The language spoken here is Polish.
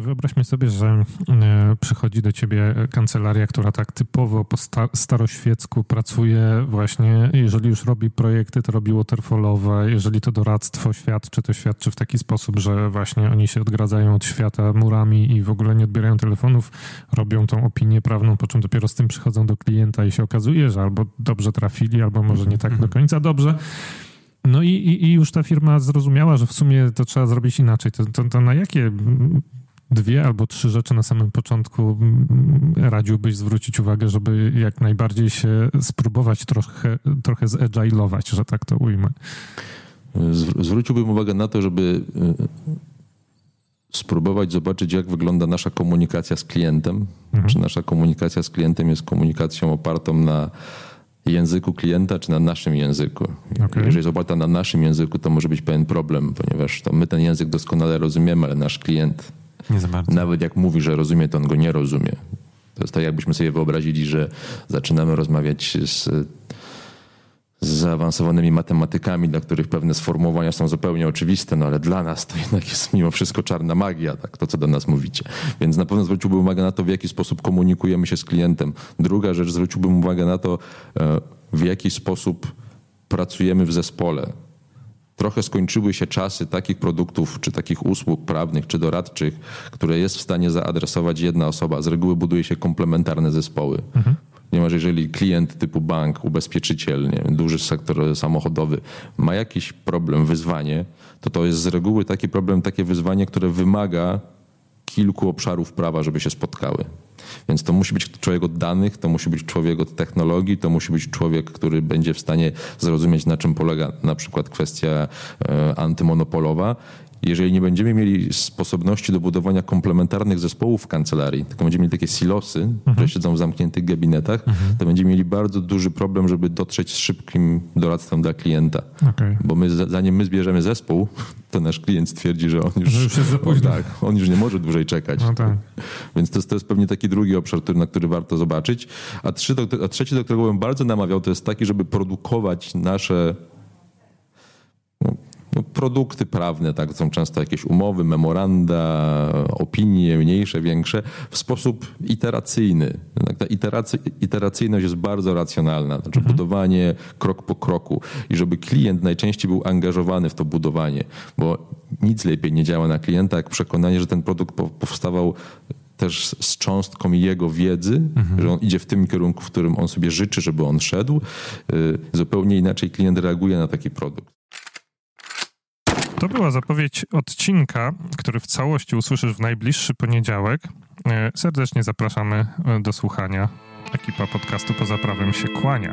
Wyobraźmy sobie, że e, przychodzi do ciebie kancelaria, która tak typowo po staroświecku pracuje właśnie, jeżeli już robi projekty, to robi waterfallowe, jeżeli to doradztwo świadczy, to świadczy w taki sposób, że właśnie oni się odgradzają od świata murami i w ogóle nie odbierają telefonów, robią tą opinię prawną, po czym dopiero z tym przychodzą do klienta i się okazuje, że albo dobrze trafili, albo może nie tak do końca dobrze. No i, i, już ta firma zrozumiała, że w sumie to trzeba zrobić inaczej. To, to, to na jakie dwie albo trzy rzeczy na samym początku radziłbyś zwrócić uwagę, żeby jak najbardziej się spróbować trochę, trochę zagilować, że tak to ujmę? Zwróciłbym uwagę na to, żeby y, spróbować zobaczyć, jak wygląda nasza komunikacja z klientem. Mhm. Czy nasza komunikacja z klientem jest komunikacją opartą na języku klienta, czy na naszym języku. Okay. Jeżeli jest oparta na naszym języku, to może być pewien problem, ponieważ to my ten język doskonale rozumiemy, ale nasz klient. Nawet jak mówi, że rozumie, to on go nie rozumie. To jest tak, jakbyśmy sobie wyobrazili, że zaczynamy rozmawiać z, zaawansowanymi matematykami, dla których pewne sformułowania są zupełnie oczywiste, no ale dla nas to jednak jest mimo wszystko czarna magia, tak, to co do nas mówicie. Więc na pewno zwróciłbym uwagę na to, w jaki sposób komunikujemy się z klientem. Druga rzecz, zwróciłbym uwagę na to, e, w jaki sposób pracujemy w zespole trochę skończyły się czasy takich produktów, czy takich usług prawnych, czy doradczych, które jest w stanie zaadresować jedna osoba. Z reguły buduje się komplementarne zespoły. Mhm. Ponieważ jeżeli klient typu bank, ubezpieczyciel, nie wiem, duży sektor samochodowy ma jakiś problem, wyzwanie, to to jest z reguły taki problem, takie wyzwanie, które wymaga kilku obszarów prawa, żeby się spotkały. Więc to musi być człowiek od danych, to musi być człowiek od technologii, to musi być człowiek, który będzie w stanie zrozumieć, na czym polega na przykład kwestia e, antymonopolowa jeżeli nie będziemy mieli sposobności do budowania komplementarnych zespołów w kancelarii, tylko będziemy mieli takie silosy, mhm. które siedzą w zamkniętych gabinetach, mhm. to będziemy mieli bardzo duży problem, żeby dotrzeć z szybkim doradztwem dla klienta. Okay. Bo my, zanim my zbierzemy zespół, to nasz klient stwierdzi, że on już, że już jest za późno. Tak, on już nie może dłużej czekać. No tak. Więc to jest, to jest pewnie taki drugi obszar, który, na który warto zobaczyć. A, trzy, a trzeci, do którego bym bardzo namawiał, to jest taki, żeby produkować nasze no, produkty prawne, tak, są często jakieś umowy, memoranda, opinie mniejsze, większe, w sposób iteracyjny. Tak, ta iteracy, iteracyjność jest bardzo racjonalna, znaczy mhm. budowanie krok po kroku i żeby klient najczęściej był angażowany w to budowanie, bo nic lepiej nie działa na klienta, jak przekonanie, że ten produkt powstawał też z cząstką jego wiedzy, mhm. że on idzie w tym kierunku, w którym on sobie życzy, żeby on szedł. Y, zupełnie inaczej klient reaguje na taki produkt. To była zapowiedź odcinka, który w całości usłyszysz w najbliższy poniedziałek. E, serdecznie zapraszamy e, do słuchania. Ekipa podcastu Poza Prawem się kłania.